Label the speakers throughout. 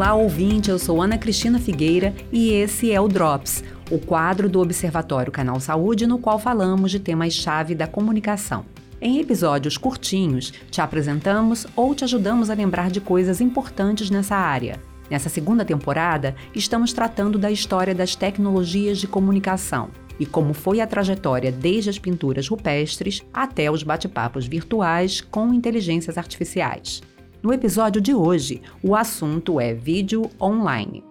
Speaker 1: Olá, ouvinte, eu sou Ana Cristina Figueira e esse é o Drops, o quadro do Observatório Canal Saúde no qual falamos de temas-chave da comunicação. Em episódios curtinhos, te apresentamos ou te ajudamos a lembrar de coisas importantes nessa área. Nessa segunda temporada, estamos tratando da história das tecnologias de comunicação e como foi a trajetória desde as pinturas rupestres até os bate-papos virtuais com inteligências artificiais. No episódio de hoje, o assunto é vídeo online.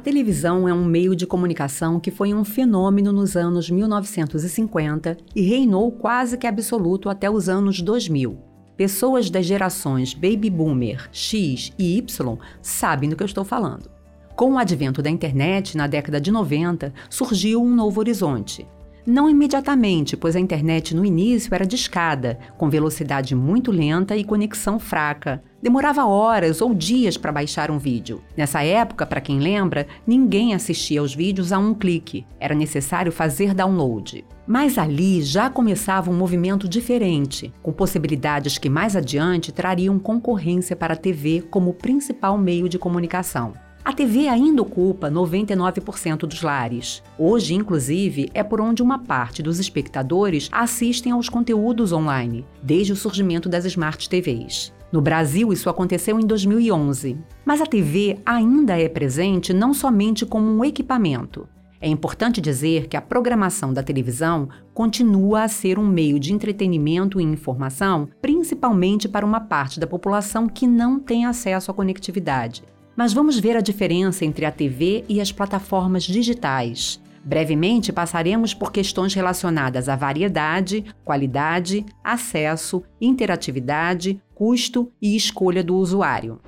Speaker 1: Televisão é um meio de comunicação que foi um fenômeno nos anos 1950 e reinou quase que absoluto até os anos 2000. Pessoas das gerações Baby Boomer, X e Y sabem do que eu estou falando. Com o advento da internet na década de 90, surgiu um novo horizonte. Não imediatamente, pois a internet no início era discada, com velocidade muito lenta e conexão fraca. Demorava horas ou dias para baixar um vídeo. Nessa época, para quem lembra, ninguém assistia aos vídeos a um clique. Era necessário fazer download. Mas ali já começava um movimento diferente, com possibilidades que mais adiante trariam concorrência para a TV como principal meio de comunicação. A TV ainda ocupa 99% dos lares. Hoje, inclusive, é por onde uma parte dos espectadores assistem aos conteúdos online, desde o surgimento das Smart TVs. No Brasil, isso aconteceu em 2011. Mas a TV ainda é presente não somente como um equipamento. É importante dizer que a programação da televisão continua a ser um meio de entretenimento e informação, principalmente para uma parte da população que não tem acesso à conectividade. Mas vamos ver a diferença entre a TV e as plataformas digitais. Brevemente passaremos por questões relacionadas à variedade, qualidade, acesso, interatividade, custo e escolha do usuário.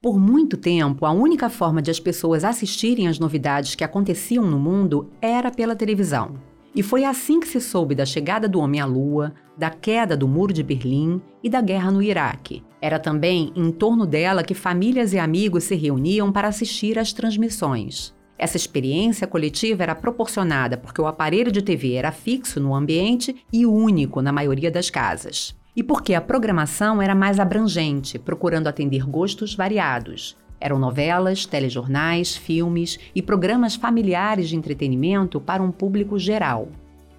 Speaker 1: Por muito tempo, a única forma de as pessoas assistirem às novidades que aconteciam no mundo era pela televisão. E foi assim que se soube da chegada do homem à Lua, da queda do Muro de Berlim e da guerra no Iraque. Era também em torno dela que famílias e amigos se reuniam para assistir às transmissões. Essa experiência coletiva era proporcionada porque o aparelho de TV era fixo no ambiente e único na maioria das casas. E porque a programação era mais abrangente, procurando atender gostos variados, eram novelas, telejornais, filmes e programas familiares de entretenimento para um público geral.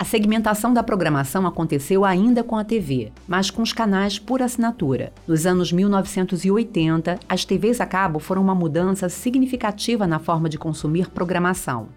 Speaker 1: A segmentação da programação aconteceu ainda com a TV, mas com os canais por assinatura. Nos anos 1980, as TVs a cabo foram uma mudança significativa na forma de consumir programação.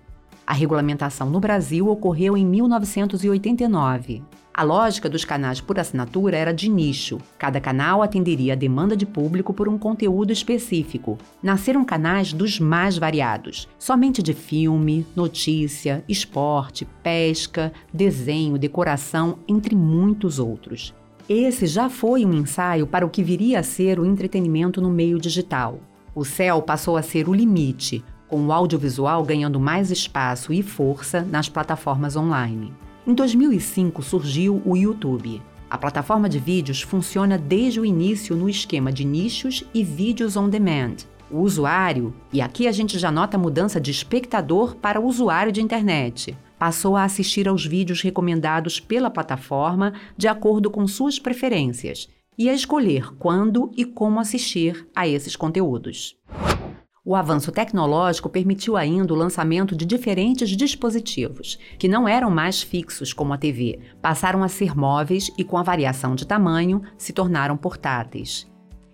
Speaker 1: A regulamentação no Brasil ocorreu em 1989. A lógica dos canais por assinatura era de nicho. Cada canal atenderia a demanda de público por um conteúdo específico. Nasceram canais dos mais variados, somente de filme, notícia, esporte, pesca, desenho, decoração, entre muitos outros. Esse já foi um ensaio para o que viria a ser o entretenimento no meio digital. O céu passou a ser o limite, com o audiovisual ganhando mais espaço e força nas plataformas online. Em 2005 surgiu o YouTube. A plataforma de vídeos funciona desde o início no esquema de nichos e vídeos on demand. O usuário, e aqui a gente já nota a mudança de espectador para usuário de internet, passou a assistir aos vídeos recomendados pela plataforma de acordo com suas preferências e a escolher quando e como assistir a esses conteúdos. O avanço tecnológico permitiu ainda o lançamento de diferentes dispositivos, que não eram mais fixos como a TV, passaram a ser móveis e, com a variação de tamanho, se tornaram portáteis.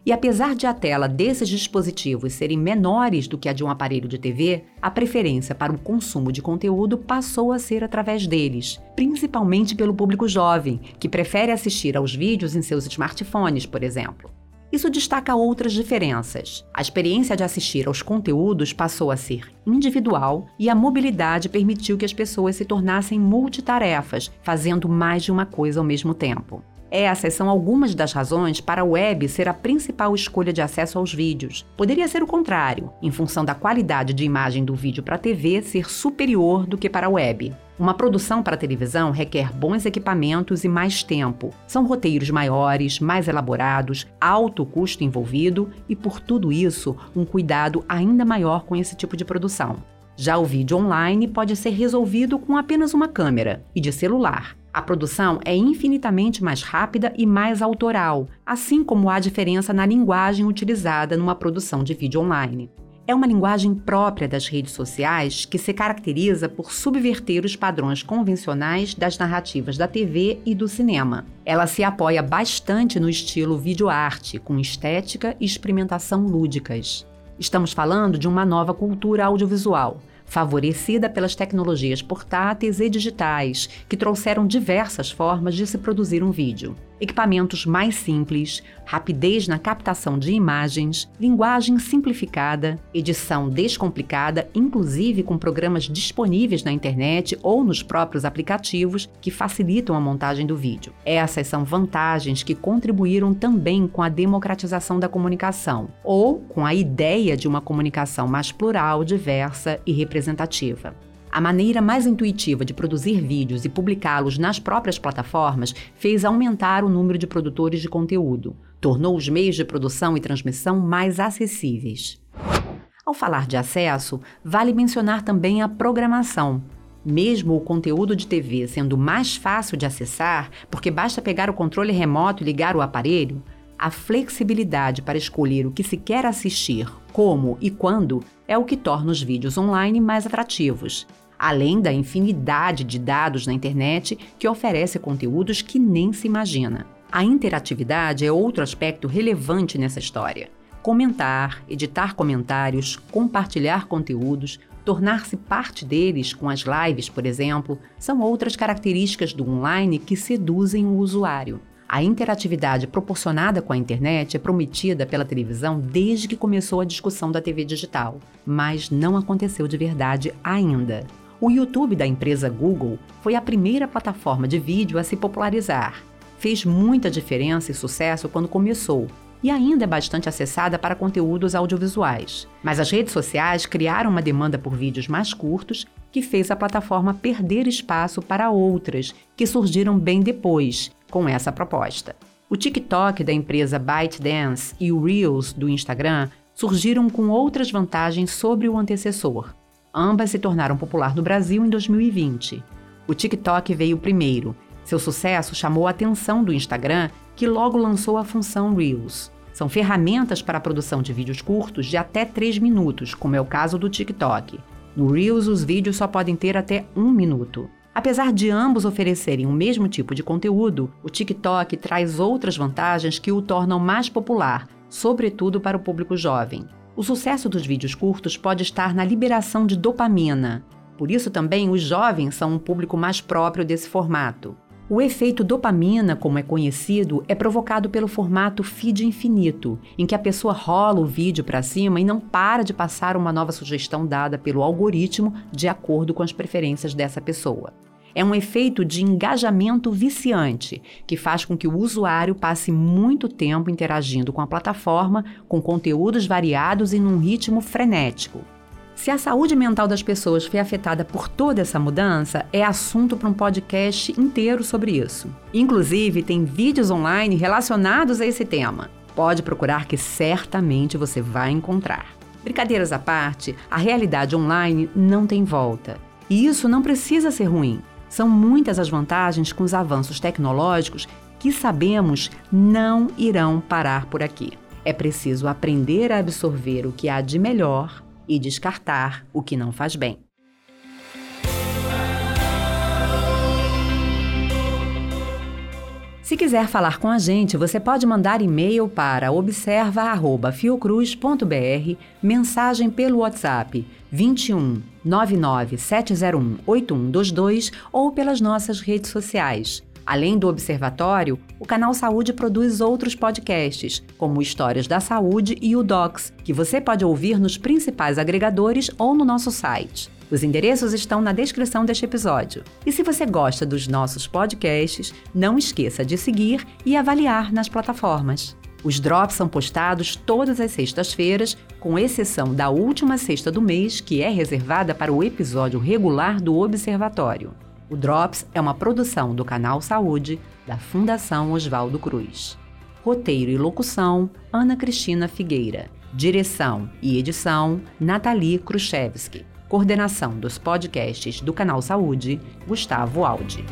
Speaker 1: E apesar de a tela desses dispositivos serem menores do que a de um aparelho de TV, a preferência para o consumo de conteúdo passou a ser através deles, principalmente pelo público jovem, que prefere assistir aos vídeos em seus smartphones, por exemplo. Isso destaca outras diferenças. A experiência de assistir aos conteúdos passou a ser individual e a mobilidade permitiu que as pessoas se tornassem multitarefas, fazendo mais de uma coisa ao mesmo tempo. Essas são algumas das razões para a web ser a principal escolha de acesso aos vídeos. Poderia ser o contrário, em função da qualidade de imagem do vídeo para a TV ser superior do que para a web. Uma produção para televisão requer bons equipamentos e mais tempo. São roteiros maiores, mais elaborados, alto custo envolvido e, por tudo isso, um cuidado ainda maior com esse tipo de produção. Já o vídeo online pode ser resolvido com apenas uma câmera e de celular. A produção é infinitamente mais rápida e mais autoral, assim como há diferença na linguagem utilizada numa produção de vídeo online. É uma linguagem própria das redes sociais que se caracteriza por subverter os padrões convencionais das narrativas da TV e do cinema. Ela se apoia bastante no estilo videoarte, com estética e experimentação lúdicas. Estamos falando de uma nova cultura audiovisual, favorecida pelas tecnologias portáteis e digitais, que trouxeram diversas formas de se produzir um vídeo. Equipamentos mais simples, rapidez na captação de imagens, linguagem simplificada, edição descomplicada, inclusive com programas disponíveis na internet ou nos próprios aplicativos que facilitam a montagem do vídeo. Essas são vantagens que contribuíram também com a democratização da comunicação, ou com a ideia de uma comunicação mais plural, diversa e representativa. A maneira mais intuitiva de produzir vídeos e publicá-los nas próprias plataformas fez aumentar o número de produtores de conteúdo, tornou os meios de produção e transmissão mais acessíveis. Ao falar de acesso, vale mencionar também a programação. Mesmo o conteúdo de TV sendo mais fácil de acessar, porque basta pegar o controle remoto e ligar o aparelho, a flexibilidade para escolher o que se quer assistir, como e quando, é o que torna os vídeos online mais atrativos, além da infinidade de dados na internet que oferece conteúdos que nem se imagina. A interatividade é outro aspecto relevante nessa história. Comentar, editar comentários, compartilhar conteúdos, tornar-se parte deles com as lives, por exemplo, são outras características do online que seduzem o usuário. A interatividade proporcionada com a internet é prometida pela televisão desde que começou a discussão da TV digital, mas não aconteceu de verdade ainda. O YouTube da empresa Google foi a primeira plataforma de vídeo a se popularizar. Fez muita diferença e sucesso quando começou, e ainda é bastante acessada para conteúdos audiovisuais. Mas as redes sociais criaram uma demanda por vídeos mais curtos que fez a plataforma perder espaço para outras que surgiram bem depois com essa proposta. O TikTok da empresa ByteDance e o Reels do Instagram surgiram com outras vantagens sobre o antecessor. Ambas se tornaram popular no Brasil em 2020. O TikTok veio primeiro. Seu sucesso chamou a atenção do Instagram, que logo lançou a função Reels. São ferramentas para a produção de vídeos curtos de até 3 minutos, como é o caso do TikTok. No Reels, os vídeos só podem ter até 1 minuto. Apesar de ambos oferecerem o mesmo tipo de conteúdo, o TikTok traz outras vantagens que o tornam mais popular, sobretudo para o público jovem. O sucesso dos vídeos curtos pode estar na liberação de dopamina. Por isso também os jovens são um público mais próprio desse formato. O efeito dopamina, como é conhecido, é provocado pelo formato feed infinito, em que a pessoa rola o vídeo para cima e não para de passar uma nova sugestão dada pelo algoritmo de acordo com as preferências dessa pessoa. É um efeito de engajamento viciante, que faz com que o usuário passe muito tempo interagindo com a plataforma, com conteúdos variados e num ritmo frenético. Se a saúde mental das pessoas foi afetada por toda essa mudança, é assunto para um podcast inteiro sobre isso. Inclusive, tem vídeos online relacionados a esse tema. Pode procurar que certamente você vai encontrar. Brincadeiras à parte, a realidade online não tem volta. E isso não precisa ser ruim. São muitas as vantagens com os avanços tecnológicos que sabemos não irão parar por aqui. É preciso aprender a absorver o que há de melhor e descartar o que não faz bem. Se quiser falar com a gente, você pode mandar e-mail para observa@fiocruz.br, mensagem pelo WhatsApp 21 99 701 8122 ou pelas nossas redes sociais. Além do Observatório, o canal Saúde produz outros podcasts, como Histórias da Saúde e o Docs, que você pode ouvir nos principais agregadores ou no nosso site. Os endereços estão na descrição deste episódio. E se você gosta dos nossos podcasts, não esqueça de seguir e avaliar nas plataformas. Os drops são postados todas as sextas-feiras, com exceção da última sexta do mês, que é reservada para o episódio regular do Observatório. O Drops é uma produção do Canal Saúde da Fundação Oswaldo Cruz. Roteiro e locução: Ana Cristina Figueira. Direção e edição: Nathalie Khrushchevsky. Coordenação dos podcasts do Canal Saúde, Gustavo Aldi.